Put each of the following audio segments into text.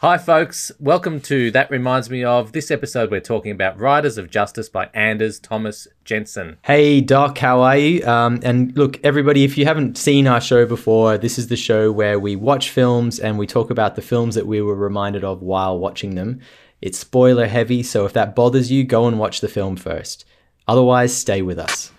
Hi, folks. Welcome to That Reminds Me of. This episode, we're talking about Riders of Justice by Anders Thomas Jensen. Hey, Doc, how are you? Um, and look, everybody, if you haven't seen our show before, this is the show where we watch films and we talk about the films that we were reminded of while watching them. It's spoiler heavy, so if that bothers you, go and watch the film first. Otherwise, stay with us.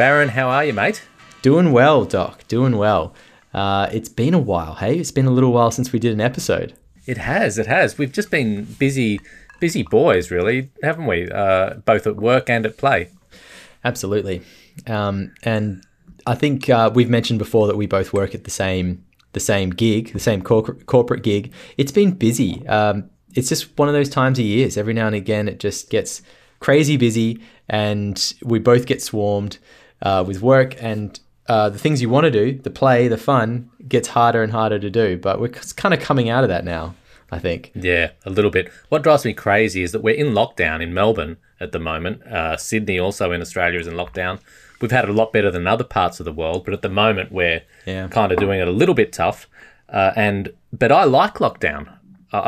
Baron, how are you, mate? Doing well, Doc. Doing well. Uh, it's been a while, hey? It's been a little while since we did an episode. It has, it has. We've just been busy, busy boys, really, haven't we? Uh, both at work and at play. Absolutely. Um, and I think uh, we've mentioned before that we both work at the same the same gig, the same cor- corporate gig. It's been busy. Um, it's just one of those times of years. Every now and again, it just gets crazy busy, and we both get swarmed uh, with work and uh, the things you want to do, the play, the fun, gets harder and harder to do. But we're kind of coming out of that now, I think. Yeah, a little bit. What drives me crazy is that we're in lockdown in Melbourne at the moment. Uh, Sydney, also in Australia, is in lockdown. We've had it a lot better than other parts of the world, but at the moment we're Yeah. kind of doing it a little bit tough. Uh, and but I like lockdown. I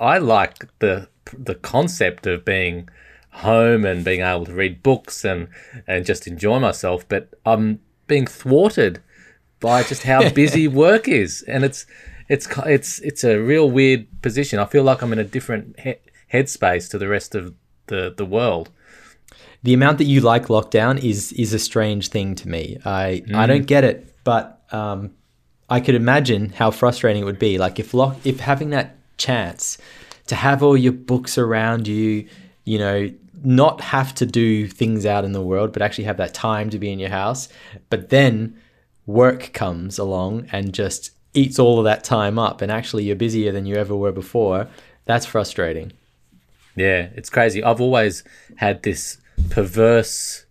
I I like the the concept of being home and being able to read books and and just enjoy myself. But I'm being thwarted by just how busy work is, and it's it's it's it's a real weird position. I feel like I'm in a different he- headspace to the rest of the the world. the amount that you like lockdown is is a strange thing to me. I I don't get it, but um, I could imagine how frustrating it would be. Like if lock if having that chance to have all your books around you, you know, not have to do things out in the world, but actually have that time to be in your house. But then work comes along and just eats all of that time up, and actually you're busier than you ever were before. That's frustrating. Yeah, it's crazy. I've always had this perverse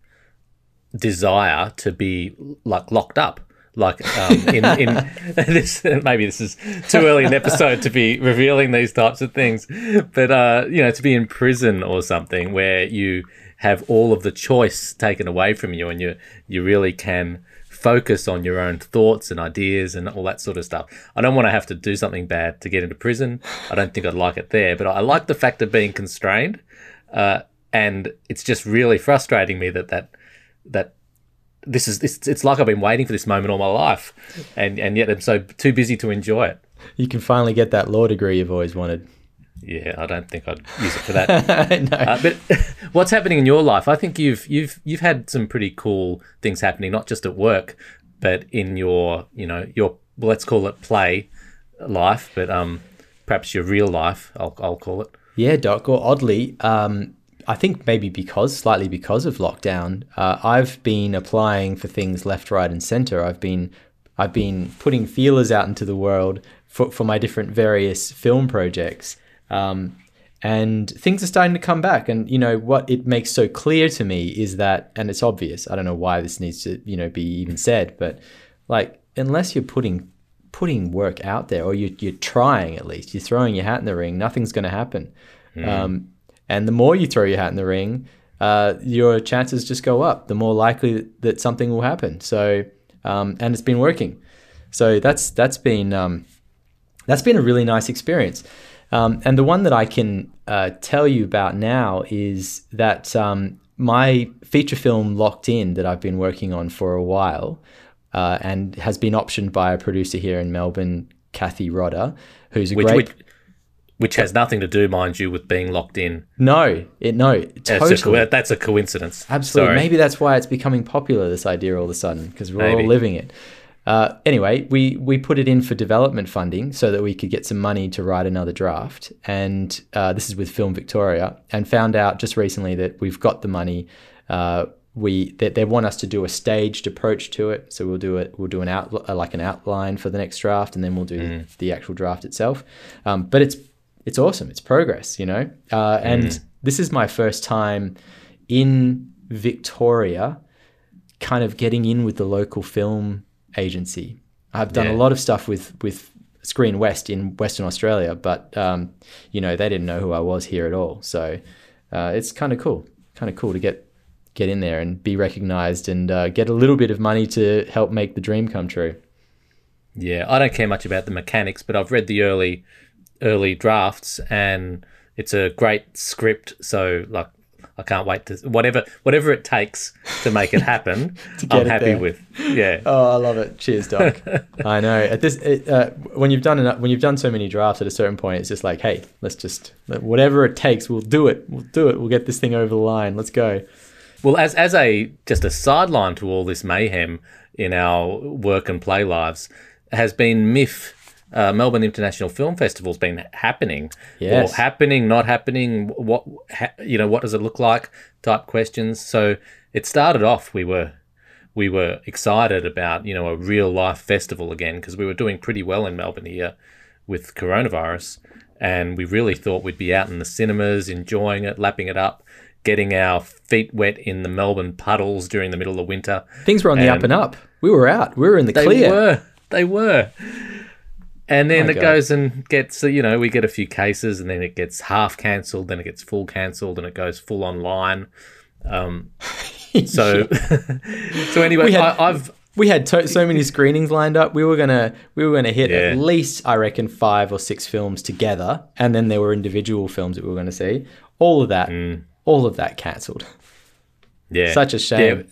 desire to be like locked up. Like um, in, in this, maybe this is too early an episode to be revealing these types of things, but uh, you know, to be in prison or something where you have all of the choice taken away from you, and you you really can focus on your own thoughts and ideas and all that sort of stuff. I don't want to have to do something bad to get into prison. I don't think I'd like it there, but I like the fact of being constrained. Uh, and it's just really frustrating me that that that this is it's, it's like I've been waiting for this moment all my life, and and yet I'm so too busy to enjoy it. You can finally get that law degree you've always wanted. Yeah, I don't think I'd use it for that. no. Uh, but what's happening in your life? I think you've you've you've had some pretty cool things happening, not just at work, but in your you know your well, let's call it play life, but um perhaps your real life. I'll I'll call it. Yeah, Doc. Or oddly, um, I think maybe because, slightly because of lockdown, uh, I've been applying for things left, right, and center. I've been, I've been putting feelers out into the world for, for my different various film projects. Um, and things are starting to come back. And you know what it makes so clear to me is that, and it's obvious. I don't know why this needs to, you know, be even said, but like unless you're putting putting work out there, or you're, you're trying at least, you're throwing your hat in the ring, nothing's going to happen. Um, and the more you throw your hat in the ring, uh, your chances just go up. The more likely that something will happen. So, um, and it's been working. So that's that's been um, that's been a really nice experience. Um, and the one that I can uh, tell you about now is that um, my feature film Locked In that I've been working on for a while uh, and has been optioned by a producer here in Melbourne, Kathy Rodder, who's a Which, great. which which has nothing to do, mind you, with being locked in. no, it no, That's, totally. a, that's a coincidence. Absolutely. Sorry. Maybe that's why it's becoming popular, this idea all of a sudden, because we're Maybe. all living it. Uh, anyway, we, we put it in for development funding so that we could get some money to write another draft. And uh, this is with Film Victoria, and found out just recently that we've got the money. Uh, we that they want us to do a staged approach to it. So we'll do it. We'll do an out like an outline for the next draft, and then we'll do the actual draft itself. Um, but it's it's awesome. It's progress, you know. Uh, and this is my first time in Victoria, kind of getting in with the local film agency. I've done Yeah. a lot of stuff with with Screenwest in Western Australia, but um, you know they didn't know who I was here at all. So uh, it's kind of cool. Kind of cool to get get in there and be recognized and uh, get a little bit of money to help make the dream come true. Yeah, I don't care much about the mechanics, but I've read the early early drafts and it's a great script. So like, I can't wait to whatever whatever it takes to make it happen. I'm it happy there. with. Yeah. Oh, I love it. Cheers, Doc. I know. At this, it, uh, when you've done enough, when you've done so many drafts, at a certain point, it's just like, hey, let's just whatever it takes, we'll do it. We'll do it. We'll get this thing over the line. Let's go. Well, as as a just a sideline to all this mayhem in our work and play lives, has been MIFF. Uh, Melbourne International Film Festival's been happening, Yes. or happening, not happening. What ha, you know? What does it look like? Type questions. So it started off. We were we were excited about you know a real life festival again because we were doing pretty well in Melbourne here with coronavirus, and we really thought we'd be out in the cinemas enjoying it, lapping it up, getting our feet wet in the Melbourne puddles during the middle of winter. Things were on the up And- and up. We were out. We were in the clear. They clear. were, they were. And then it God. goes and gets, you know, we get a few cases, and then it gets half cancelled, then it gets full cancelled, and it goes full online. Um, so, so anyway, We had- I, I've We had to- so many screenings lined up. We were gonna we were gonna hit Yeah. at least I reckon five or six films together, and then there were individual films that we were going to see. All of that, Mm. all of that cancelled. yeah, Such a shame. Yeah,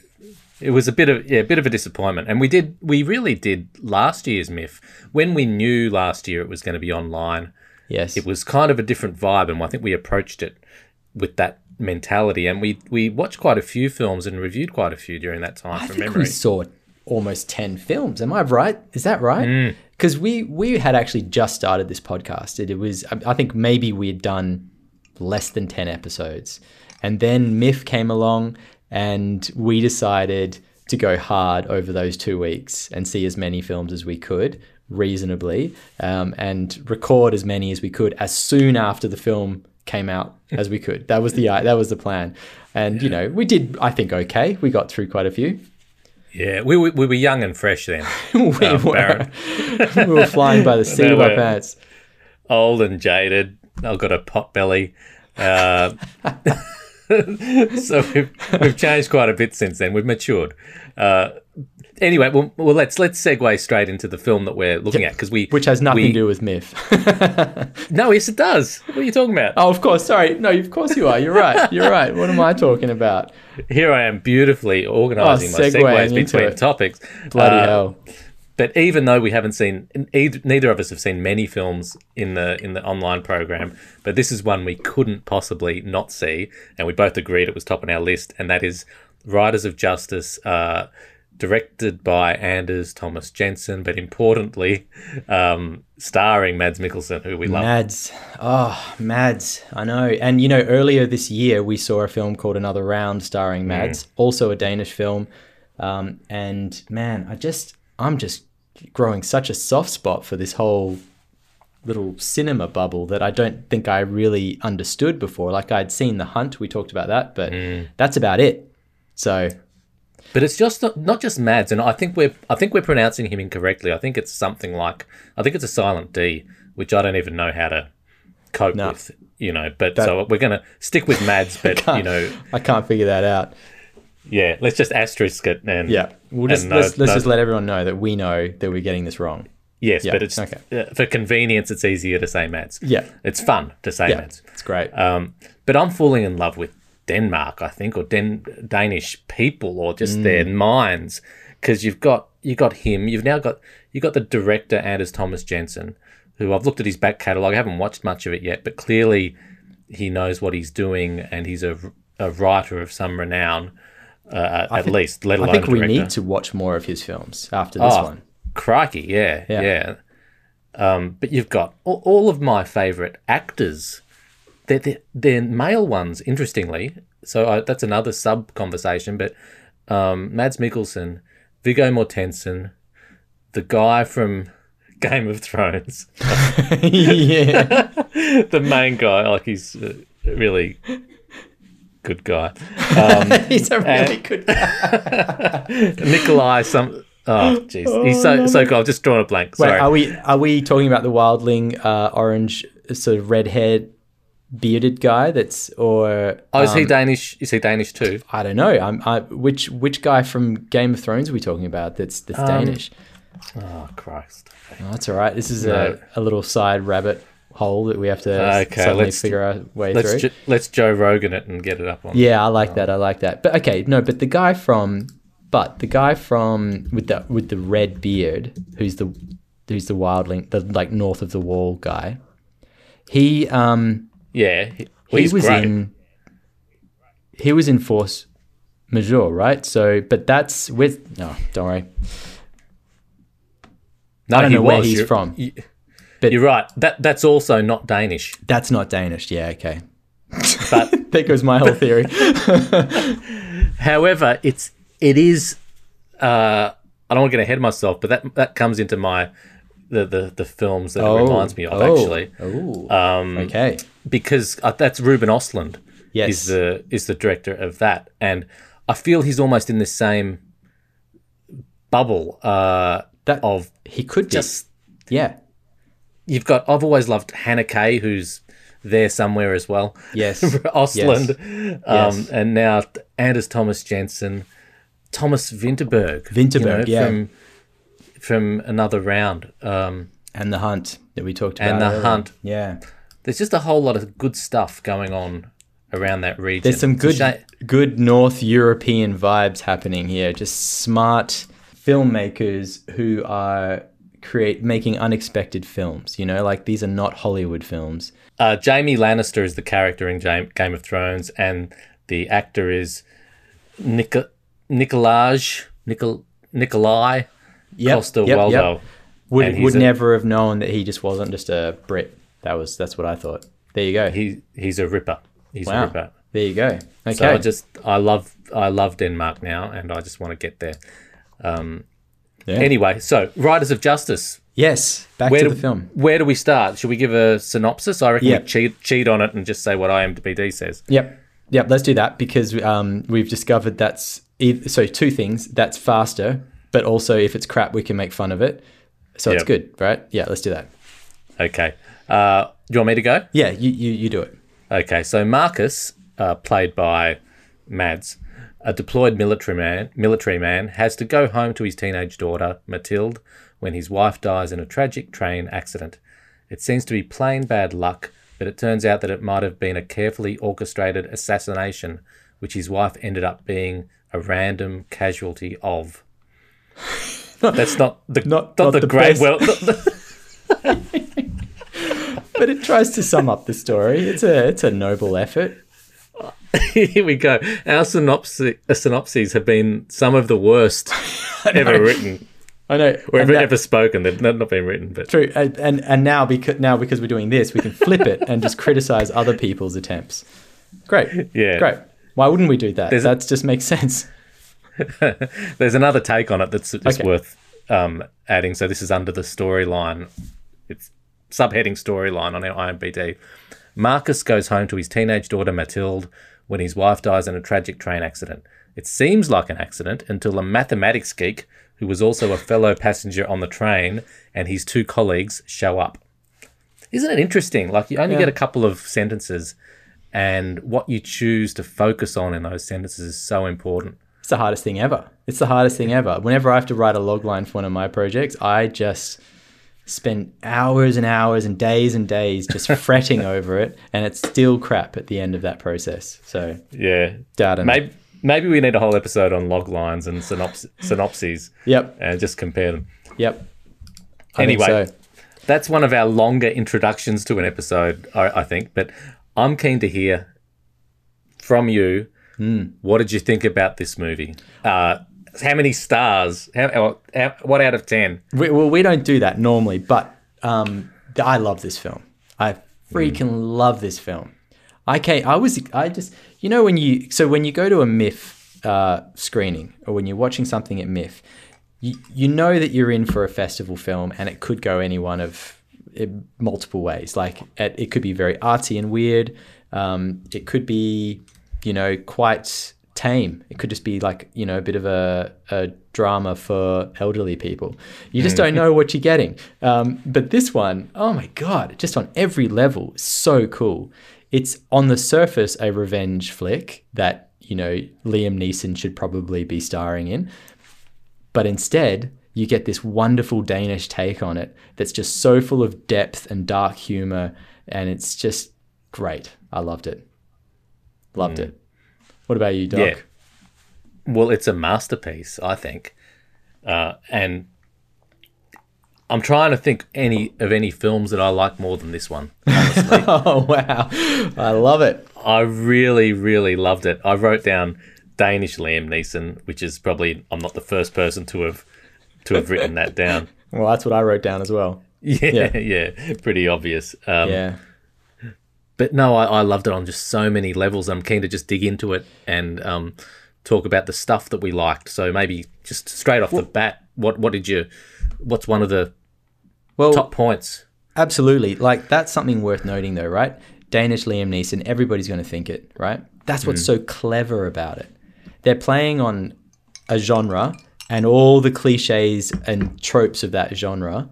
it was a bit of yeah, a bit of a disappointment, and we did we really did last year's MIFF when we knew last year it was going to be online. Yes, It was kind of a different vibe, and I think we approached it with that mentality. And we we watched quite a few films and reviewed quite a few during that time I from think memory. we saw almost ten films. Am I right? Is that Mm. right? Because we we had actually just started this podcast. It, it was I I think maybe we had done less than ten episodes, and then MIFF came along, and we decided to go hard over those two weeks and see as many films as we could reasonably, um, and record as many as we could as soon after the film came out as we could. That was the that was the plan, and you know we did I think okay. We got through quite a few. Yeah, we, were- we were young and fresh then, we, Um, were, we were flying by the seat of our pants. old and jaded. I've got a pot belly. Uh, so we've, we've changed quite a bit since then. We've matured. Uh, anyway, well, well, let's let's segue straight into the film that we're looking at because we Which has nothing we- to do with MIFF. No, yes, it does. What are you talking about? oh, of course. Sorry. No, of course you are. You're right. You're right. What am I talking about? Here I am beautifully organising my Oh, segueing segues between it. topics. Bloody Uh, hell. But even though we haven't seen, either, neither of us have seen many films in the in the online program, but this is one we couldn't possibly not see, and we both agreed it was top on our list, and that is Riders of Justice, uh, directed by Anders Thomas Jensen, but importantly, um, starring Mads Mikkelsen, who we love. Mads. Oh, Mads. I know. And, you know, earlier this year, we saw a film called Another Round starring Mads, also a Danish film. Um, and, man, I just, I'm just growing such a soft spot for this whole little cinema bubble that I don't think I really understood before. Like, I'd seen The Hunt, we talked about that, but mm. that's about it. So, But it's just not, not just Mads, and I think we're I think we're pronouncing him incorrectly. I think it's something like I think it's a silent D, which I don't even know how to cope No. with. You know, but so we're gonna stick with Mads, but you know, I can't figure that out. Yeah, let's just asterisk it and Yeah. We'll just, no- let's, let's no- just let everyone know that we know that we're getting this wrong. yes, yeah, but it's okay. uh, for convenience. It's easier to say Mads. Yeah. it's fun to say Yeah. Mads. It's great. Um, but I'm falling in love with Denmark, I think, or Den- Danish people, or just their Mm. minds, because you've got you got him. You've now got you got the director Anders Thomas Jensen, who I've looked at his back catalogue. I haven't watched much of it yet, but clearly he knows what he's doing, and he's a, a writer of some renown, uh, at think- least. Let alone I think we need to watch more of his films after this Oh, one. Crikey, yeah, Yeah. yeah. Um, but you've got all, all of my favourite actors. They're, they're, they're male ones, interestingly. So I, that's another sub conversation. But um, Mads Mikkelsen, Viggo Mortensen, the guy from Game of Thrones, yeah. the main guy, like he's really good guy. He's a really good guy. Nikolai, some. Oh, jeez. He's so, so cool. I've just drawn a blank. Wait, Sorry. are we are we talking about the wildling uh, orange sort of red haired bearded guy that's or Oh, is he um, Danish? Is he Danish too? I don't know. I'm I, which which guy from Game of Thrones are we talking about? That's that's Um, Danish. Oh Christ! Oh, that's all right. This is No. a, a little side rabbit hole that we have to Okay, suddenly let's- figure our way Let's through. let's Joe Rogan it and get it up on. yeah, I like that. I like that. But okay, no, but the guy from but the guy from with the with the red beard, who's the who's the wildling, the like north of the wall guy. He um yeah. He, well, he was great. in he was in force majeure right so but that's with no don't worry No, I don't he know where he's from. you- But- you're right. That that's also not Danish. that's not danish yeah okay But there goes my whole theory however, it's it is. Uh, I don't want to get ahead of myself, but that that comes into my the the, the films that it reminds me of actually. oh Um, okay because uh, that's Ruben Ostlund. Yes. is the is the director of that, and I feel he's almost in the same bubble uh, that of he could be just yeah you've got. I've always loved Haneke, who's there somewhere as well. Yes. Ostlund, um, Yes. and now Anders Thomas Jensen, Thomas Vinterberg, Vinterberg, yeah. from from another round. Um, and the hunt that we talked about And The earlier. Hunt. yeah there's just a whole lot of good stuff going on around that region. there's some good shame- good north european vibes happening here just smart filmmakers who are create making unexpected films you know like these are not hollywood films Uh, Jaime Lannister is the character in Jam- Game of Thrones, and the actor is Nikolaj Nikol- Nikolai Yep, Coster yep, Waldau. yep. would would a- never have known that he just wasn't just a Brit. That was that's what I thought. There you go. He he's a ripper. He's a wow. ripper. There you go. Okay. So I just I love I love Denmark now, and I just want to get there. Yeah. Anyway, so Riders of Justice. yes. Back Where to do, the film. where do we start? Should we give a synopsis? I reckon Yeah. we cheat cheat on it and just say what IMDb says. Yep. Yep. Let's do that because um, we've discovered that's so two things. That's faster, but also if it's crap, we can make fun of it. So it's good, right? Yeah. Let's do that. Okay. Uh, do you want me to go? Yeah. You you you do it. Okay, so Marcus, uh, played by Mads, a deployed military man, military man, has to go home to his teenage daughter Mathilde when his wife dies in a tragic train accident. It seems to be plain bad luck, but it turns out that it might have been a carefully orchestrated assassination, which his wife ended up being a random casualty of. That's not the Not- not, not the, the great best. well. the- But it tries to sum up the story. It's a it's a noble effort. Here we go. Our synopsis, uh, synopses have been some of the worst ever written I know. or ever, that- ever spoken. They've not not been written, but True, and and, and now because now because we're doing this, we can flip it and just criticize other people's attempts. Great, Yeah. great. Why wouldn't we do that? That just makes sense. there's another take on it that's just Okay. worth um, adding. So this is under the storyline. It's subheading storyline on our IMDb. Marcus goes home to his teenage daughter Mathilde when his wife dies in a tragic train accident. It seems like an accident until a mathematics geek, who was also a fellow passenger on the train, and his two colleagues show up. Isn't it interesting? Like you only Yeah. get a couple of sentences, and what you choose to focus on in those sentences is so important. It's the hardest thing ever. It's the hardest thing ever. Whenever I have to write a log line for one of my projects, I just spend hours and hours and days and days just fretting over it, and it's still crap at the end of that process. So, Yeah. data. Maybe maybe we need a whole episode on log lines and synops- synopses Yep. and just compare them. Yep. I Anyway, so. that's one of our longer introductions to an episode, I, I think. But I'm keen to hear from you. Hmm. What did you think about this movie? Uh, how many stars? How, how, what out of ten? We, well, we don't do that normally, but um, I love this film. I freaking love this film. I came, I was, I just, you know, when you, so when you go to a MIFF uh, screening or when you're watching something at MIFF, you, you know that you're in for a festival film and it could go any one of eh, multiple ways. Like it, it could be very artsy and weird. Um, it could be, you know, quite tame. It could just be like, you know, a bit of a, a drama for elderly people. You just don't know what you're getting. Um, but this one, oh my God, just on every level, so cool. it's on the surface a revenge flick that you know Liam Neeson should probably be starring in, but instead you get this wonderful Danish take on it that's just so full of depth and dark humor, and it's just great. I loved it. Loved mm. it. What about you, Doc? Yeah. Well, it's a masterpiece, I think, uh, and I'm trying to think any of any films that I like more than this one. Honestly. oh wow, I love it. I really, really loved it. I wrote down Danish Liam Neeson, which is probably I'm not the first person to have to have written that down. well, that's what I wrote down as well. Yeah, yeah, yeah pretty obvious. Um, yeah. But no, I, I, loved it on just so many levels. I'm keen to just dig into it and um, talk about the stuff that we liked. So maybe just straight off well, the bat, what what did you? What's one of the well, top points. Absolutely. Like that's something worth noting though, right? Danish Liam Neeson, everybody's going to think it, right? That's what's mm. so clever about it. They're playing on a genre and all the cliches and tropes of that genre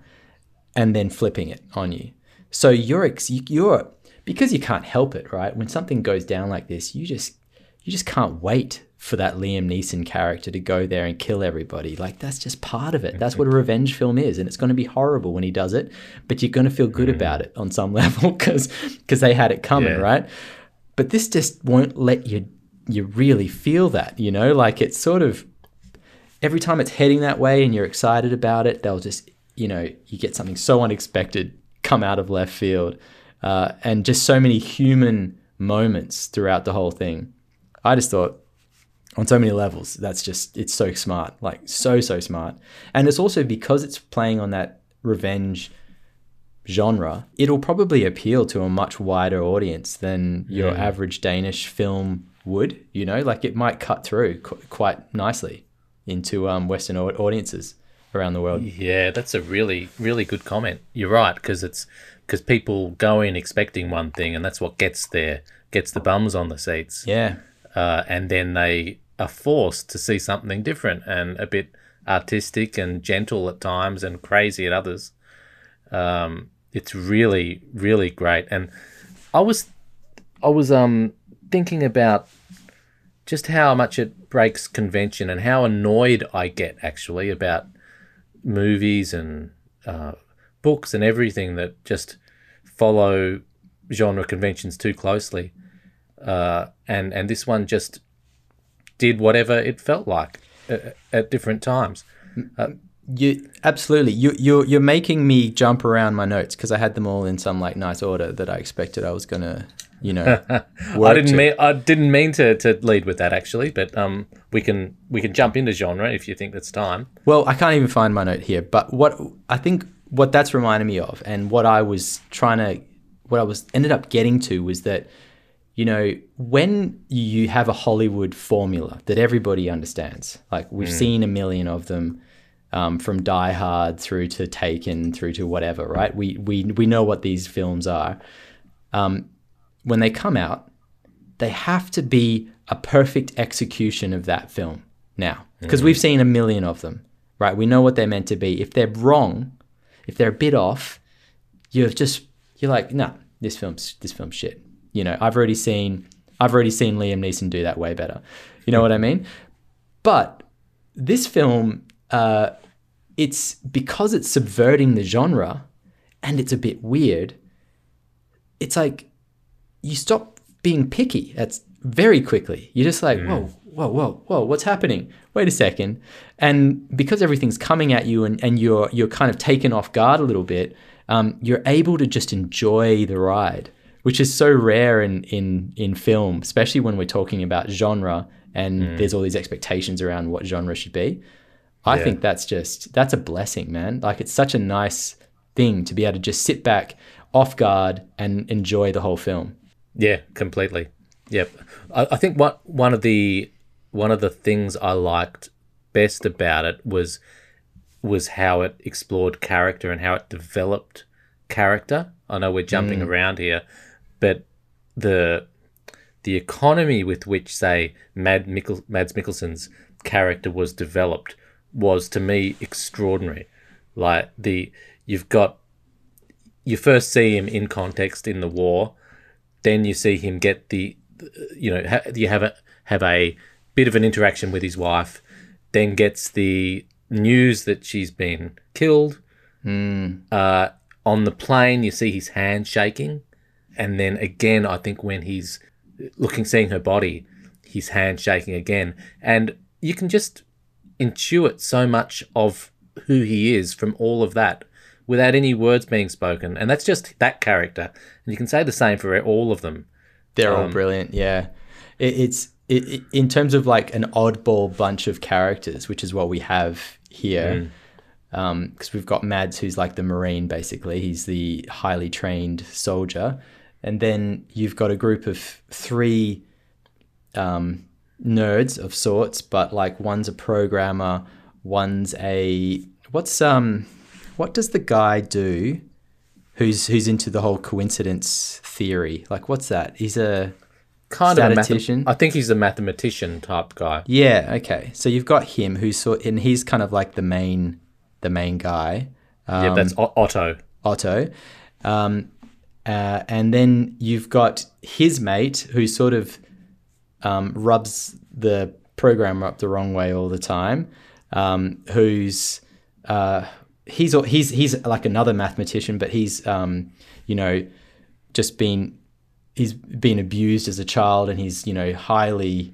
and then flipping it on you. So you're you're because you can't help it, right? When something goes down like this, you just you just can't wait for that Liam Neeson character to go there and kill everybody. Like that's just part of it. That's what a revenge film is, and it's going to be horrible when he does it, but you're going to feel good mm. about it on some level because because they had it coming, yeah. right? But this just won't let you you really feel that, you know? Like it's sort of every time it's heading that way and you're excited about it, they'll just you know you get something so unexpected come out of left field, uh, and just so many human moments throughout the whole thing. I just thought on so many levels. That's just it's so smart, like so so smart. And it's also because it's playing on that revenge genre, it'll probably appeal to a much wider audience than your yeah. average Danish film would. You know, like it might cut through qu- quite nicely into um, Western audiences around the world. Yeah, that's a really really good comment. You're right because it's because people go in expecting one thing, and that's what gets there gets the bums on the seats. Yeah. Uh, and then they are forced to see something different and a bit artistic and gentle at times and crazy at others. Um, it's really, really great. And I was, I was um, thinking about just how much it breaks convention and how annoyed I get actually about movies and uh, books and everything that just follow genre conventions too closely. Uh, and and this one just did whatever it felt like at, at different times. Uh, you absolutely you you you're making me jump around my notes because I had them all in some like nice order that I expected I was gonna you know. I didn't to. mean I didn't mean to, to lead with that actually, but um we can we can jump into genre if you think that's time. Well, I can't even find my note here, but what I think what that's reminded me of and what I was trying to what I was ended up getting to was that you know, when you have a Hollywood formula that everybody understands, like we've mm. seen a million of them, um, from Die Hard through to Taken through to whatever, right? We we we know what these films are. Um, when they come out, they have to be a perfect execution of that film now, because mm. we've seen a million of them, right? We know what they're meant to be. If they're wrong, if they're a bit off, you're just you're like, no, nah, this film's this film's shit you know, I've already seen I've already seen Liam Neeson do that way better. You know what I mean? But this film, uh, it's because it's subverting the genre and it's a bit weird. It's like you stop being picky. That's very quickly. You're just like, mm. whoa, whoa, whoa, whoa, what's happening? Wait a second. And because everything's coming at you and, and you're you're kind of taken off guard a little bit, um, you're able to just enjoy the ride which is so rare in in in film, especially when we're talking about genre and mm. there's all these expectations around what genre should be. I yeah. think that's just that's a blessing, man. Like it's such a nice thing to be able to just sit back off guard and enjoy the whole film. Yeah, completely. Yep. I, I think what one of the one of the things I liked best about it was was how it explored character and how it developed character. I know we're jumping mm. around here, but the the economy with which, say, Mad Mads Mikkelsen's character was developed was to me extraordinary. Like the you've got you first see him in context in the war, then you see him get the, you know, ha- you have a have a bit of an interaction with his wife, then gets the news that she's been killed. Uh, on the plane, you see his hand shaking, and then again, I think when he's looking, seeing her body, his hand shaking again, and you can just intuit so much of who he is from all of that without any words being spoken, and that's just that character. And you can say the same for all of them. They're all brilliant. Yeah, it, it's it, in terms of like an oddball bunch of characters, which is what we have here. Because we've got Mads, who's like the marine, basically. He's the highly trained soldier, and then you've got a group of three um, nerds of sorts, but like one's a programmer, one's a what's um what does the guy do who's who's into the whole coincidence theory? Like what's that? He's a Kind of a mathem- I think he's a mathematician type guy. yeah, okay. So you've got him who's sort and he's kind of like the main the main guy. yeah, that's O- Otto. Otto. Um, uh, and then you've got his mate who sort of um, rubs the programmer up the wrong way all the time. Um, who's uh, he's he's he's like another mathematician, but he's um, you know just been he's been abused as a child, and he's you know highly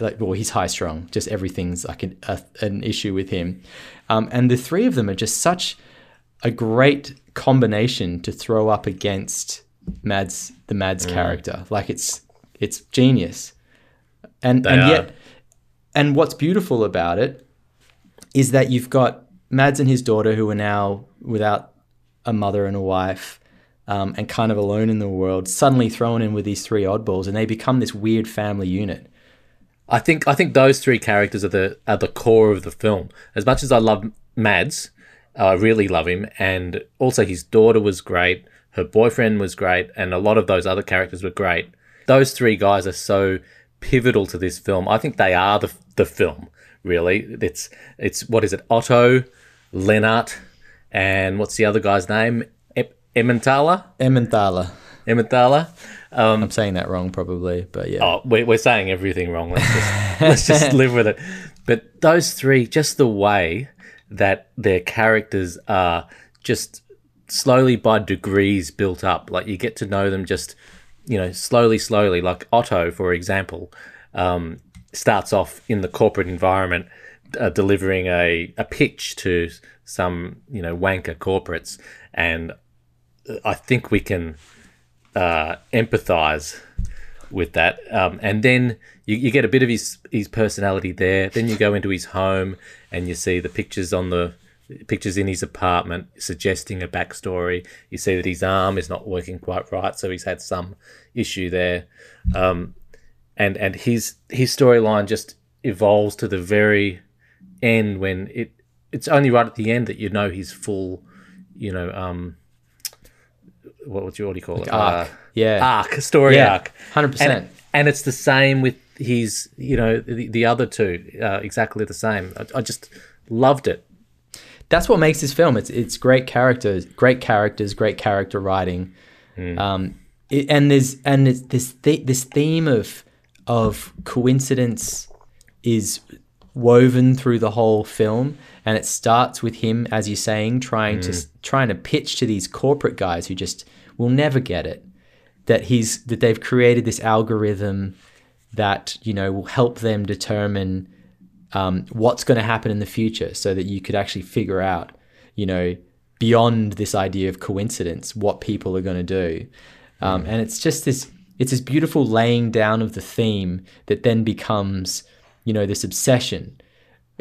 like well he's high strung. Just everything's like an, a, an issue with him. Um, and the three of them are just such a great combination to throw up against Mads the Mads character. Like it's it's genius. And They and are. yet and what's beautiful about it is that you've got Mads and his daughter who are now without a mother and a wife um, and kind of alone in the world, suddenly thrown in with these three oddballs and they become this weird family unit. I think I think those three characters are the are the core of the film. As much as I love Mads, I really love him, and also his daughter was great. Her boyfriend was great, and a lot of those other characters were great. Those three guys are so pivotal to this film. I think they are the the film. Really, it's it's what is it? Otto, Lennart, and what's the other guy's name? Emmenthaler. Emmenthaler. Emmenthaler. I'm saying that wrong probably, but yeah. Oh, we're, we're saying everything wrong. Let's just, let's just live with it. But those three, just the way that their characters are just slowly by degrees built up. Like you get to know them just, you know, slowly, slowly. Like Otto, for example, um, starts off in the corporate environment uh, delivering a, a pitch to some, you know, wanker corporates. And I think we can uh, empathize with that. Um, and then you, you get a bit of his his personality there. Then you go into his home and you see the pictures on the pictures in his apartment suggesting a backstory. You see that his arm is not working quite right, so he's had some issue there. Um, and and his his storyline just evolves to the very end when it it's only right at the end that you know his full, you know, um, what would you already call it? arc. Uh, yeah. arc, story Yeah, arc. 100%. And, and it's the same with his, you know, the, the other two, uh, exactly the same. I, I just loved it. that's what makes this film. It's it's great characters, great characters, great character writing, um, it, and there's and it's this th- this theme of of coincidence is woven through the whole film, and it starts with him, as you're saying, trying to trying to pitch to these corporate guys who just will never get it that he's that they've created this algorithm that you know will help them determine um, what's going to happen in the future so that you could actually figure out, you know, beyond this idea of coincidence, what people are going to do. Um, and it's just this, it's this beautiful laying down of the theme that then becomes, you know, this obsession.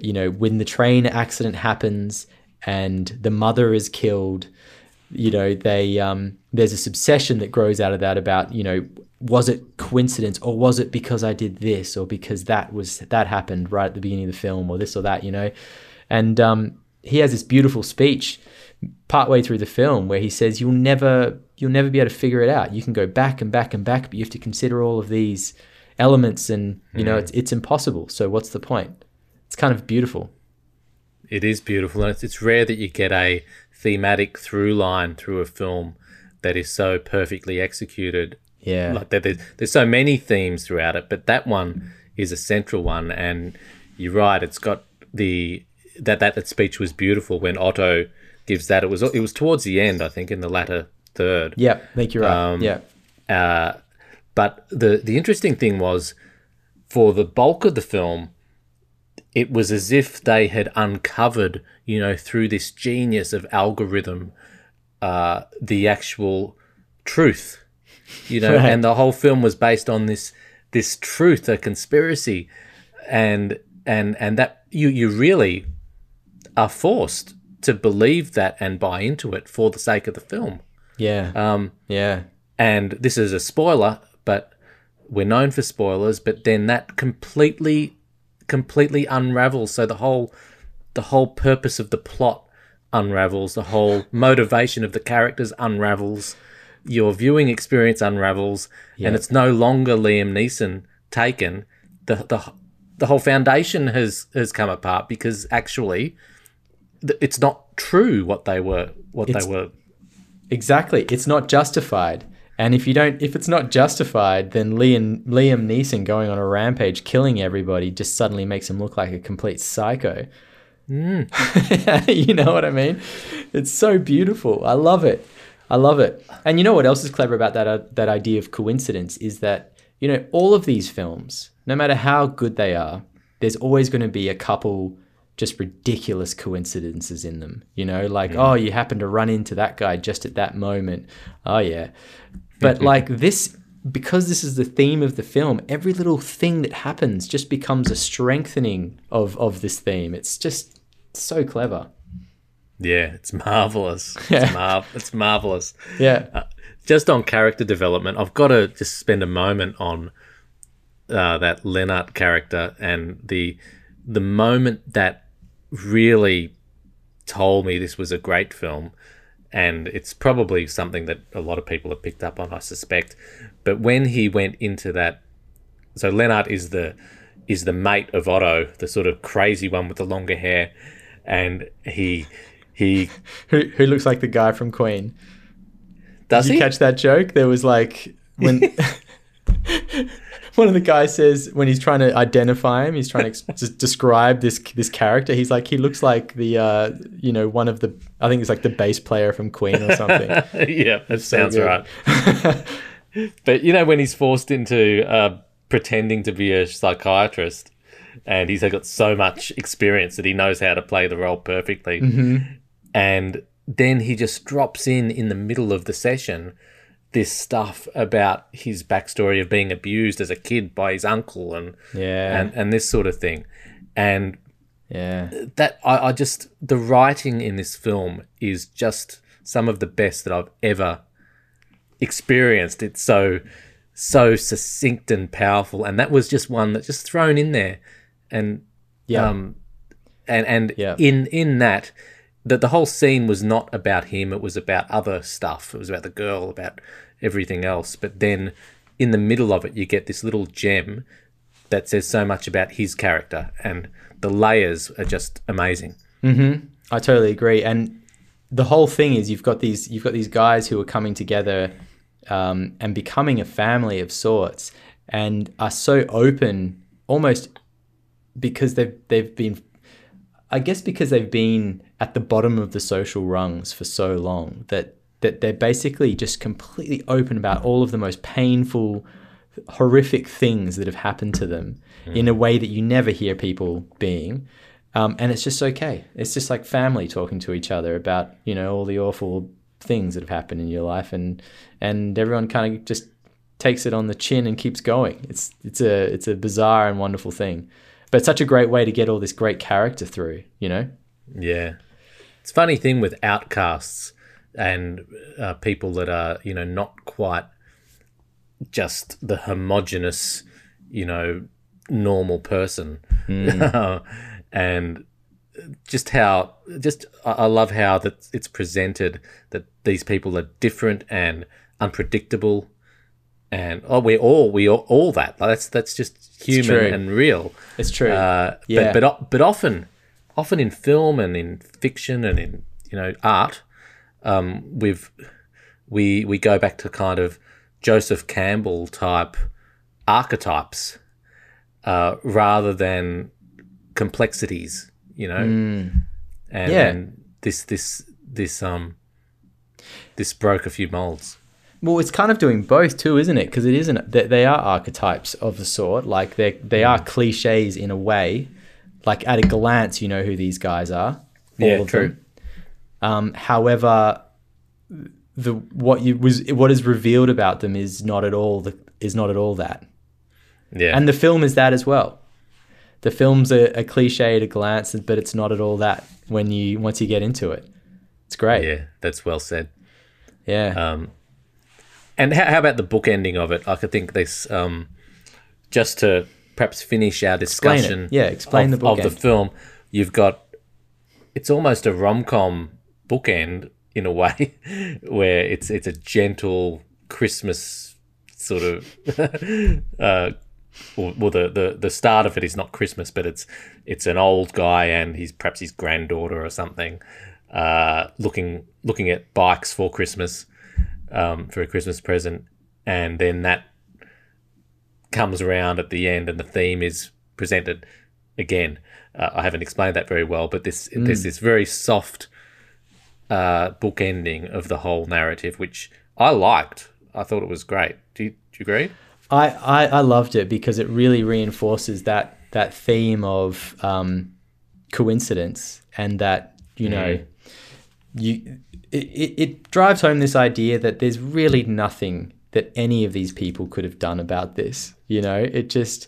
You know, when the train accident happens and the mother is killed, you know, they, um, there's this obsession that grows out of that about, you know, was it coincidence or was it because I did this or because that was that happened right at the beginning of the film or this or that, you know? And um, he has this beautiful speech partway through the film where he says you'll never you'll never be able to figure it out. You can go back and back and back, but you have to consider all of these elements and you know it's it's impossible. So what's the point? It's kind of beautiful. It is beautiful, and it's, it's rare that you get a thematic through line through a film that is so perfectly executed. Yeah. like there, there's, there's so many themes throughout it, but that one is a central one. And you're right, it's got the that that, that speech was beautiful when Otto gives that. It was it was towards the end, I think, in the latter third. Yeah, I think you're right. Um, yeah. Uh, but the the interesting thing was, for the bulk of the film, it was as if they had uncovered, you know, through this genius of algorithm, uh, the actual truth, you know, Right. and the whole film was based on this this truth, a conspiracy, and and and that you you really are forced to believe that and buy into it for the sake of the film. Yeah. Um, yeah. and this is a spoiler, but we're known for spoilers. But then that completely, completely unravels. So the whole, the whole purpose of the plot unravels. The whole motivation of the characters unravels. Your viewing experience unravels, and it's no longer Liam Neeson taken. The the the whole foundation has has come apart because actually, th- it's not true what they were what It's- they were Exactly. It's not justified. And if you don't, if it's not justified, then Liam Liam Neeson going on a rampage, killing everybody, just suddenly makes him look like a complete psycho. you know what I mean? It's so beautiful. I love it. I love it. And you know what else is clever about that uh, that idea of coincidence is that you know all of these films, no matter how good they are, there's always going to be a couple just ridiculous coincidences in them. You know, like oh, you happen to run into that guy just at that moment. Oh yeah, but like this. Because this is the theme of the film, every little thing that happens just becomes a strengthening of, of this theme. It's just so clever. Yeah, it's marvelous. Yeah. It's, mar- it's marvelous. Yeah. Just on character development, I've got to just spend a moment on uh, that Lennart character and the the moment that really told me this was a great film, and it's probably something that a lot of people have picked up on, I suspect. But when he went into that, so Lennart is the is the mate of Otto, the sort of crazy one with the longer hair, and he he who, who looks like the guy from Queen. does Did you he catch that joke? There was like when one of the guys says when he's trying to identify him, he's trying to ex- describe this this character. He's like he looks like the uh, you know one of the I think it's like the bass player from Queen or something. yeah, that sounds right. but you know when he's forced into uh, pretending to be a psychiatrist, and he's got so much experience that he knows how to play the role perfectly, and then he just drops in in the middle of the session this stuff about his backstory of being abused as a kid by his uncle and yeah, and, and this sort of thing, and yeah, that I, I just the writing in this film is just some of the best that I've ever experienced. It's so so succinct and powerful, and that was just one that just thrown in there, and yeah. um, and and Yeah. in in that that the whole scene was not about him; it was about other stuff. It was about the girl, about everything else. But then in the middle of it, you get this little gem that says so much about his character, and the layers are just amazing. I totally agree. And the whole thing is you've got these you've got these guys who are coming together um, and becoming a family of sorts, and are so open, almost because they've they've been, I guess, because they've been at the bottom of the social rungs for so long that that they're basically just completely open about all of the most painful horrific things that have happened to them in a way that you never hear people being. Um, and it's just okay. It's just like family talking to each other about, you know, all the awful things that have happened in your life and and everyone kind of just takes it on the chin and keeps going. It's it's a it's a bizarre and wonderful thing. But it's such a great way to get all this great character through, you know? Yeah, it's a funny thing with outcasts and uh, people that are you know not quite just the homogenous, you know, normal person, and just how just I I love how that it's presented that these people are different and unpredictable. And oh, we're all we all, all that. That's that's just human and real. It's true. Uh, Yeah. But, but but often, often in film and in fiction and in you know art, um, we've we we go back to kind of Joseph Campbell type archetypes uh, rather than complexities, you know. And, Yeah. and this this this um this broke a few molds. Well, it's kind of doing both too, isn't it? Because it isn't. They, they are archetypes of the sort. Like they they are cliches in a way. Like at a glance, you know who these guys are. Yeah, true. them. Um, however, the what you was what is revealed about them is not at all the is not at all that. Yeah. And the film is that as well. The film's a, a cliche at a glance, but it's not at all that when you once you get into it. It's great. yeah, that's well said. Yeah. Um, and how, how about the book ending of it? Like, I think this, um, just to perhaps finish our discussion, Yeah, explain of, the of the film. You've got it's almost a rom com bookend in a way, where it's it's a gentle Christmas sort of. uh, well, the, the the start of it is not Christmas, but it's it's an old guy and he's perhaps his granddaughter or something, uh, looking looking at bikes for Christmas, um, for a Christmas present, and then that comes around at the end, and the theme is presented again. Uh, I haven't explained that very well, but this there's this very soft uh, book ending of the whole narrative, which I liked. I thought it was great. Do you, do you agree? I, I, I loved it because it really reinforces that that theme of um, coincidence and that you know you it, it, it drives home this idea that there's really nothing that any of these people could have done about this you know it just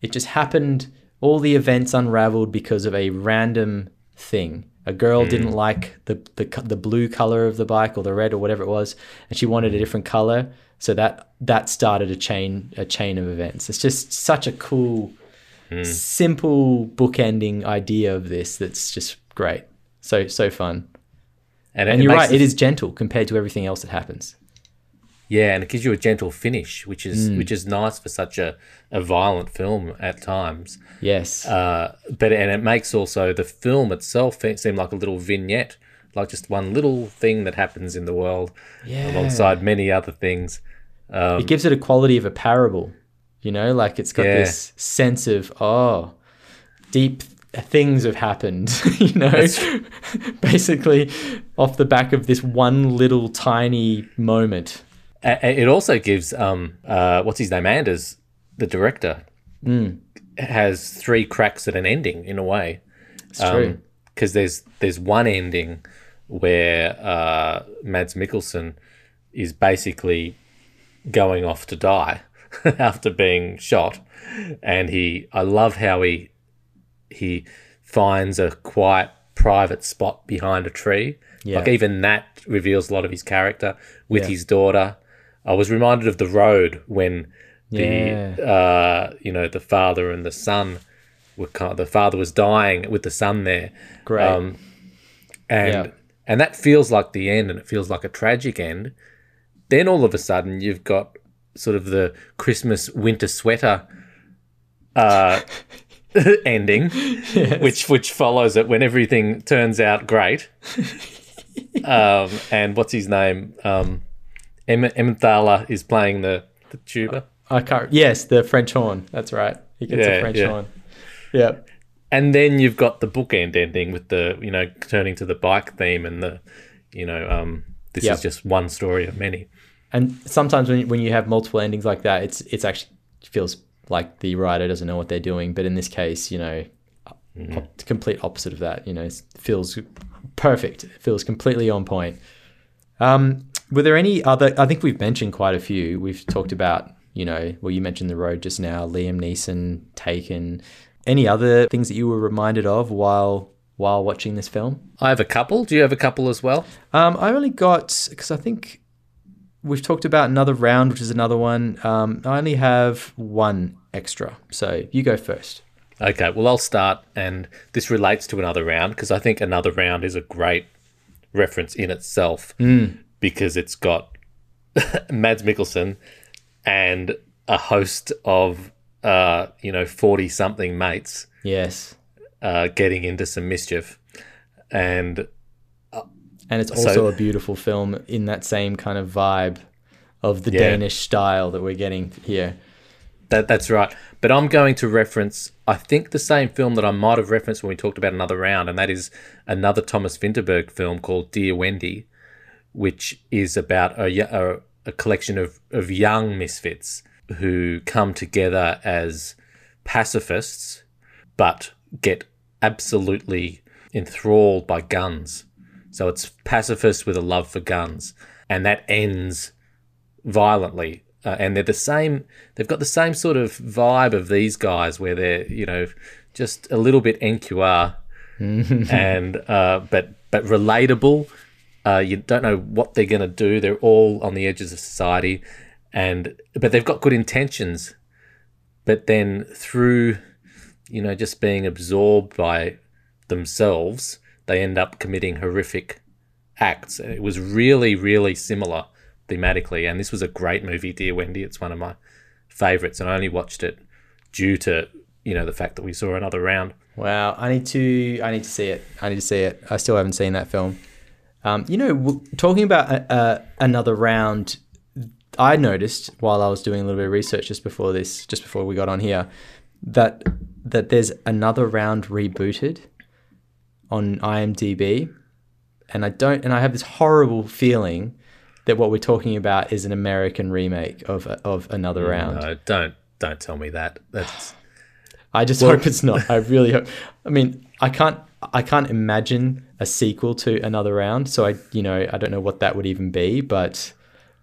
it just happened all the events unraveled because of a random thing a girl didn't like the, the the blue color of the bike or the red or whatever it was and she wanted a different color. So that that started a chain a chain of events. It's just such a cool simple bookending idea of this that's just great. So so fun. And, and you're right it is gentle compared to everything else that happens Yeah, and it gives you a gentle finish, which is Mm. which is nice for such a, a violent film at times. yes Uh, but and it makes also the film itself seem like a little vignette, like just one little thing that happens in the world, Yeah. alongside many other things. it gives it a quality of a parable you know like it's got Yeah. this sense of oh deep things have happened you know basically off the back of this one little tiny moment It also gives um uh what's his name Anders, the director, Mm. has three cracks at an ending in a way. it's true because there's there's one ending where uh, Mads Mikkelsen is basically going off to die after being shot, and he I love how he he finds a quiet private spot behind a tree. Yeah. Like even that reveals a lot of his character with Yeah. his daughter. I was reminded of the road when the Yeah. uh, you know the father and the son were kind the father was dying with the son there. great Um, and Yeah. and that feels like the end, and it feels like a tragic end. Then all of a sudden, you've got sort of the Christmas winter sweater uh, ending, which which follows it when everything turns out great. um, and what's his name? Um, Emmenthaler is playing the, the tuba. i can't yes the french horn. That's right. He gets Yeah, a french yeah. horn. Yeah and then you've got the bookend ending with the you know turning to the bike theme and the you know um this Yep. is just one story of many. And sometimes when, when you have multiple endings like that it's it's actually feels like the writer doesn't know what they're doing. But in this case you know op- complete opposite of that. You know it feels perfect. It feels completely on point um were there any other i think we've mentioned quite a few. We've talked about you know well you mentioned the road just now liam neeson taken. Any other things that you were reminded of while while watching this film? I have a couple. Do you have a couple as well? Um, I only got because I think we've talked about another round, which is another one. Um, I only have one extra, so you go first. okay well i'll start and this relates to another round because i think another round is a great reference in itself because it's got mads mikkelsen and a host of uh you know 40 something mates Yes, uh, getting into some mischief. And and it's also a beautiful film in that same kind of vibe of the Yeah. Danish style that we're getting here. That that's right. But I'm going to reference, I think, the same film that I might have referenced when we talked about another round, and that is another Thomas Vinterberg film called Dear Wendy, which is about a a collection of, of young misfits who come together as pacifists, but get absolutely enthralled by guns. So it's pacifists with a love for guns, and that ends violently. Uh, and they're the same. They've got the same sort of vibe of these guys, where they're you know just a little bit NQR, and uh, but but relatable. Uh, you don't know what they're going to do. They're all on the edges of society, and but they've got good intentions. But then through, you know, just being absorbed by themselves, they end up committing horrific acts. It was really, really similar thematically, and this was a great movie, Dear Wendy. It's one of my favorites, and I only watched it due to you know the fact that we saw another round. Wow, I need to I need to see it. I need to see it. I still haven't seen that film. Um, you know, talking about uh, uh, another round, I noticed while I was doing a little bit of research just before this, just before we got on here, that that there's another round rebooted on IMDb, and I don't, and I have this horrible feeling that what we're talking about is an American remake of of another round. No, don't don't tell me that. That's I just hope it's not. I really hope. I mean, I can't. I can't imagine a sequel to another round. So I, you know, I don't know what that would even be. But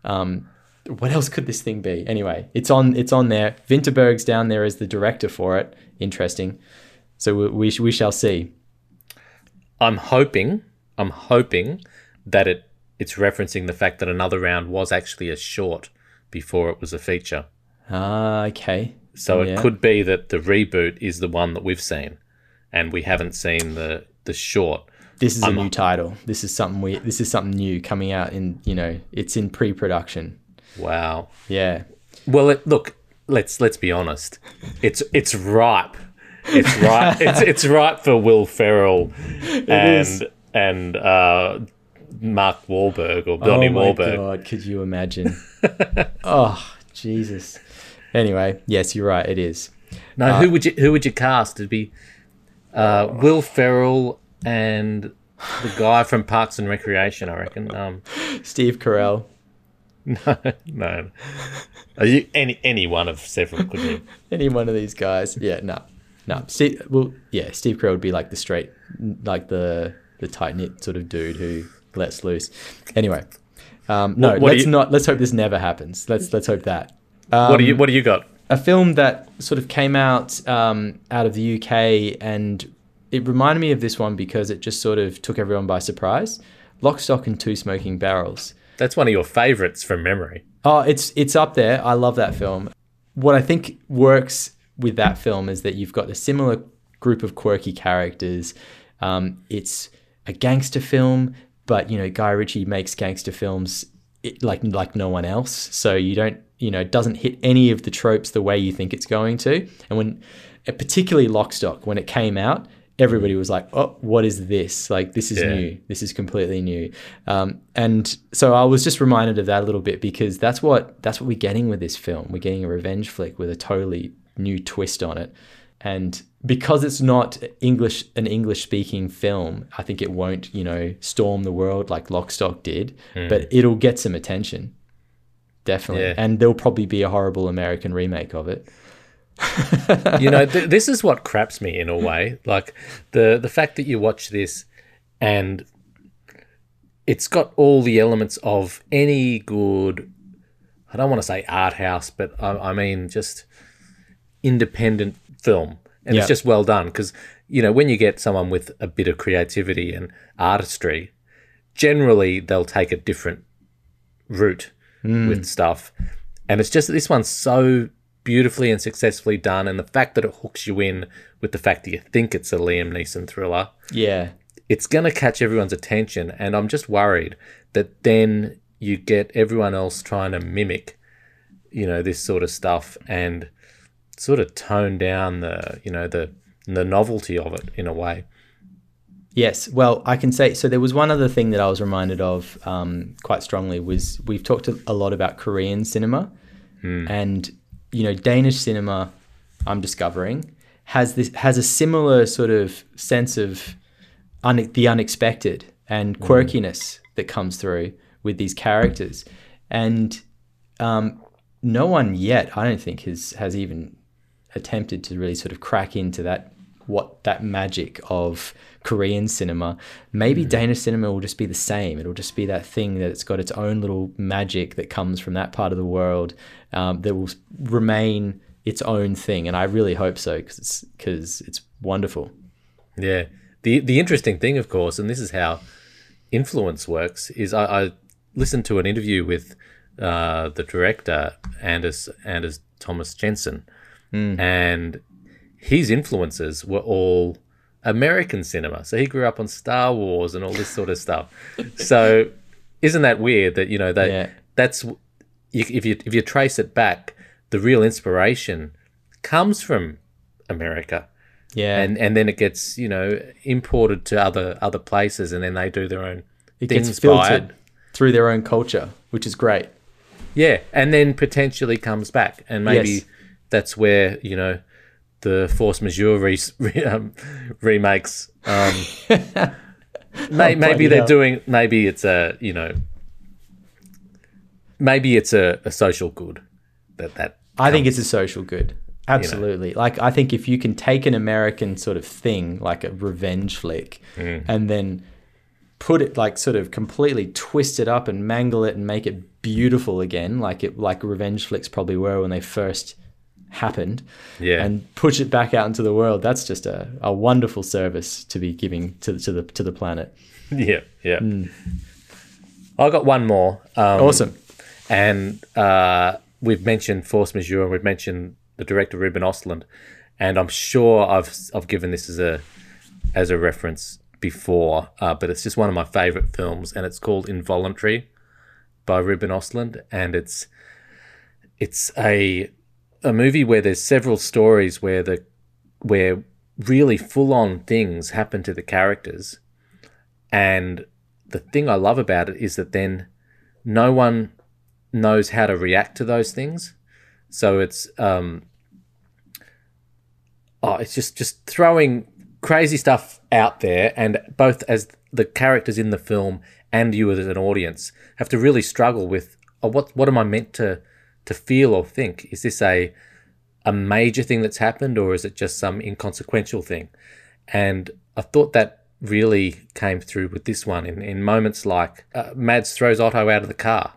um, what else could this thing be? Anyway, it's on. It's on there. Vinterberg's down there as the director for it. Interesting. So we we, we shall see. I'm hoping. I'm hoping that it it's referencing the fact that another round was actually a short before it was a feature. Ah, okay. So it could be that the reboot is the one that we've seen, and we haven't seen the the short. This is a new title. This is something we. This is something new coming out in. You know, it's in pre-production. Wow. Yeah. Well, it, look, let's let's be honest. It's it's ripe. It's ripe. it's it's ripe for Will Ferrell and and uh, Mark Wahlberg or Donnie oh my Wahlberg. god, could you imagine? oh Jesus. Anyway, yes, you're right. It is No, who would you who would you cast? It'd be uh, Will Ferrell and the guy from Parks and Recreation. I reckon. Um, Steve Carell. no, no. Are you any any one of several? Could you? Any one of these guys? Yeah, no, no. Steve. Well, yeah, Steve Carell would be like the straight, like the the tight knit sort of dude who lets loose. Anyway, um, no, What- what let's you- not. Let's hope this never happens. Let's let's hope that. Um, What do you What do you got? a film that sort of came out um, out of the UK and it reminded me of this one because it just sort of took everyone by surprise. Lock, Stock, and Two Smoking Barrels. That's one of your favorites from memory. Oh, it's it's up there. I love that film. What I think works with that film is that you've got a similar group of quirky characters. Um, it's a gangster film, but you know Guy Ritchie makes gangster films like like no one else. So you don't you know it doesn't hit any of the tropes the way you think it's going to. And when uh, particularly Lockstock when it came out, everybody was like, "Oh, what is this? Like this is Yeah. new. This is completely new." Um, and so I was just reminded of that a little bit because that's what that's what we're getting with this film. We're getting a revenge flick with a totally new twist on it. And because it's not English an English speaking film, I think it won't, you know, storm the world like Lockstock did, hmm. but it'll get some attention. Definitely. Yeah. And there'll probably be a horrible American remake of it. you know, th- this is what craps me in a way. Like the the fact that you watch this and it's got all the elements of any good. I don't want to say art house, but I, I mean just independent film, and Yeah. it's just well done because you know when you get someone with a bit of creativity and artistry, generally they'll take a different route hmm. with stuff. And it's just that this one's so beautifully and successfully done, and the fact that it hooks you in with the fact that you think it's a Liam Neeson thriller, Yeah. it's going to catch everyone's attention. And I'm just worried that then you get everyone else trying to mimic, you know, this sort of stuff and sort of tone down the, you know, the the novelty of it in a way. Yes. Well, I can say so. There was one other thing that I was reminded of um, quite strongly was we've talked a lot about Korean cinema, and you know Danish cinema. I'm discovering has this has a similar sort of sense of un- the unexpected and quirkiness that comes through with these characters, and um, no one yet, I don't think, has has even attempted to really sort of crack into that what that magic of Korean cinema. Maybe Danish cinema will just be the same. It'll just be that thing that it's got its own little magic that comes from that part of the world um, that will remain its own thing. And I really hope so because it's because it's wonderful. Yeah. The the interesting thing, of course, and this is how influence works, is I, I listened to an interview with uh, the director Anders Anders Thomas Jensen, Mm. and his influences were all American cinema. So he grew up on Star Wars and all this sort of stuff. So isn't that weird that you know that Yeah. that's if you if you trace it back, the real inspiration comes from America Yeah. and and then it gets you know imported to other other places, and then they do their own it gets filtered through their own culture, which is great. Yeah, and then potentially comes back, and maybe Yes. That's where you know the force majeure re- re- um, remakes. Um, may, maybe they're doing. Maybe it's a you know. Maybe it's a, a social good that that I think it's a social good. Absolutely. Like I think if you can take an American sort of thing, like a revenge flick, and then put it like sort of completely twist it up and mangle it and make it beautiful again, like it like revenge flicks probably were when they first happened, yeah and push it back out into the world. That's just a, a wonderful service to be giving to, to the to the planet. yeah yeah. I got one more. Um, Awesome. and uh, we've mentioned force majeure and we've mentioned the director Ruben Ostlund, and I'm sure I've I've given this as a as a reference before, uh, but it's just one of my favorite films, and it's called Involuntary by Ruben Ostlund, and it's it's a a movie where there's several stories where the where really full on things happen to the characters, and the thing I love about it is that then no one knows how to react to those things. So it's um oh, it's just just throwing crazy stuff out there, and both as the characters in the film and you as an audience have to really struggle with oh, what what am I meant to to feel or think? Is this a a major thing that's happened, or is it just some inconsequential thing? And I thought that really came through with this one in, in moments like uh, Mads throws Otto out of the car,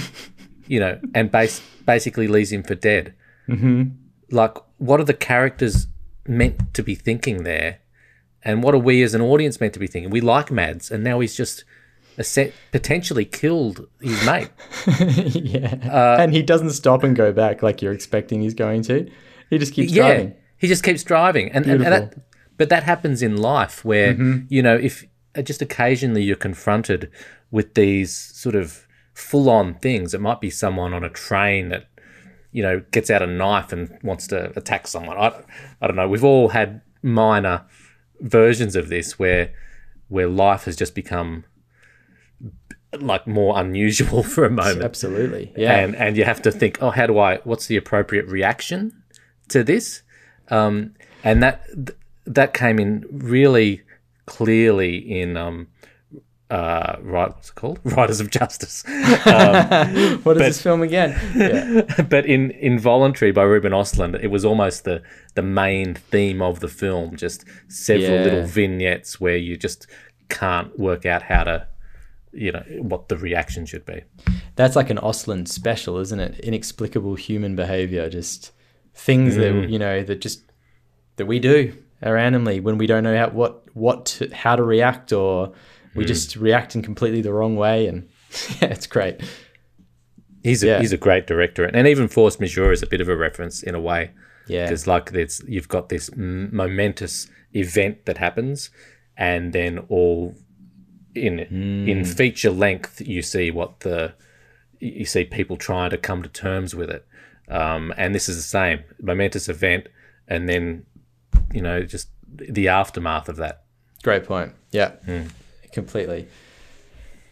you know, and base, basically leaves him for dead. Mm-hmm. Like, what are the characters meant to be thinking there? And what are we as an audience meant to be thinking? We like Mads, and now he's just potentially killed his mate. yeah. Uh, and he doesn't stop and go back like you're expecting he's going to. He just keeps yeah, driving. he just keeps driving, and, and, and that, but that happens in life where you know if uh, just occasionally you're confronted with these sort of full-on things. It might be someone on a train that you know gets out a knife and wants to attack someone. I, I don't know. We've all had minor versions of this where where life has just become like more unusual for a moment Absolutely. Yeah. and and you have to think, oh, how do I? What's the appropriate reaction to this? Um, and that th- that came in really clearly in um, uh, right, what's it called? Riders of Justice, what is this film again? Yeah. but in Involuntary by Ruben Ostlund, it was almost the the main theme of the film. Just several Yeah. little vignettes where you just can't work out how to, you know, what the reaction should be. That's like an Ostlund special, isn't it? Inexplicable human behavior, just things Mm. that you know that just that we do randomly when we don't know how what what to, how to react or Mm. we just react in completely the wrong way and yeah, it's great. He's a, Yeah. he's a great director, and even Force Majeure is a bit of a reference in a way, Yeah. because like it's you've got this m- momentous event that happens, and then all in in feature length you see what the you see people trying to come to terms with it, um, and this is the same momentous event, and then you know just the aftermath of that. Great point. Yeah, completely.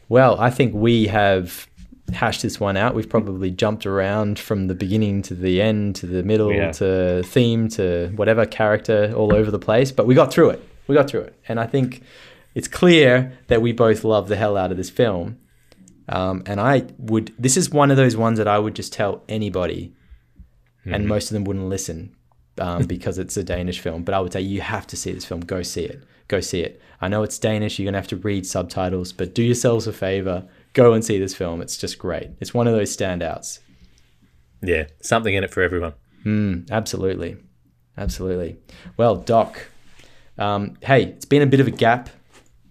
Well, I think we have hashed this one out. We've probably jumped around from the beginning to the end to the middle Yeah. to theme to whatever character all over the place, but we got through it. We got through it. And I think it's clear that we both love the hell out of this film. Um, and I would, this is one of those ones that I would just tell anybody, and most of them wouldn't listen um, because it's a Danish film. But I would say you have to see this film. Go see it. Go see it. I know it's Danish. You're gonna have to read subtitles, but do yourselves a favor. Go and see this film. It's just great. It's one of those standouts. Yeah, something in it for everyone. Mm, absolutely, absolutely. Well, Doc, um, hey, it's been a bit of a gap,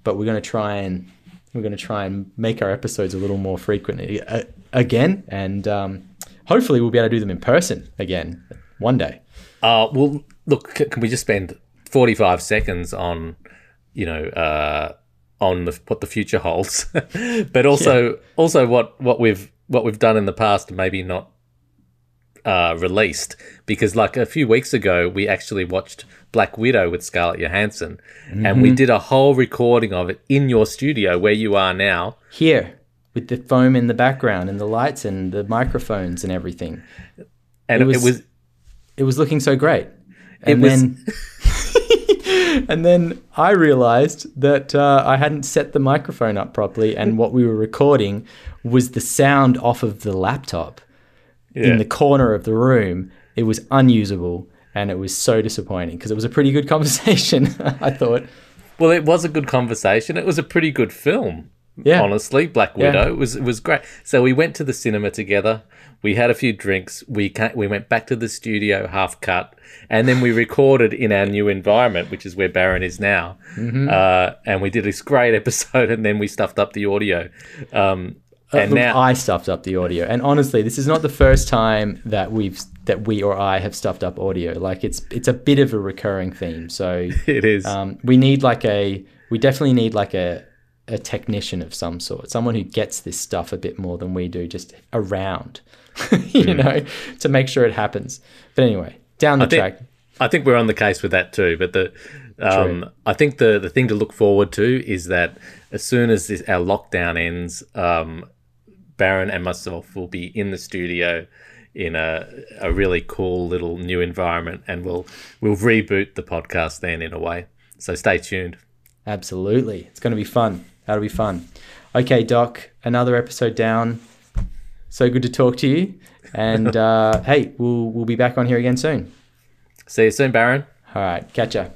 but we're gonna try and we're gonna try and make our episodes a little more frequently uh, again, and um, hopefully we'll be able to do them in person again one day. Uh, well, look, c- can we just spend 45 seconds on, you know, uh, on the, what the future holds, but also also what, what we've what we've done in the past, maybe not uh, released, because like a few weeks ago we actually watched Black Widow with Scarlett Johansson, and we did a whole recording of it in your studio where you are now. Here, with the foam in the background and the lights and the microphones and everything, And It it was- was, it was looking so great. And was- then, and then I realized that uh, I hadn't set the microphone up properly, and what we were recording was the sound off of the laptop yeah. in the corner of the room. It was unusable, and it was so disappointing because it was a pretty good conversation. I thought, Well, it was a good conversation. It was a pretty good film. Yeah. Honestly, Black Yeah. Widow it was it was great. So we went to the cinema together. We had a few drinks. We we went back to the studio half cut, and then we recorded in our new environment, which is where Baron is now. Mm-hmm. Uh, and we did this great episode, and then we stuffed up the audio. Um, and Look, now, I stuffed up the audio, and honestly, this is not the first time that we've that we or I have stuffed up audio. Like it's it's a bit of a recurring theme. So it is. um, we need like a we definitely need like a a technician of some sort, someone who gets this stuff a bit more than we do, just around, you know, to make sure it happens. But anyway, down the I think, track. I think we're on the case with that too. But the, um, I think the the thing to look forward to is that as soon as this, our lockdown ends, um, Baron and myself will be in the studio in a a really cool little new environment, and we'll we'll reboot the podcast then in a way. So stay tuned. Absolutely, it's going to be fun. That'll be fun. Okay, Doc, another episode down. So good to talk to you. And uh, hey, we'll we'll be back on here again soon. See you soon, Baron. All right, catch ya.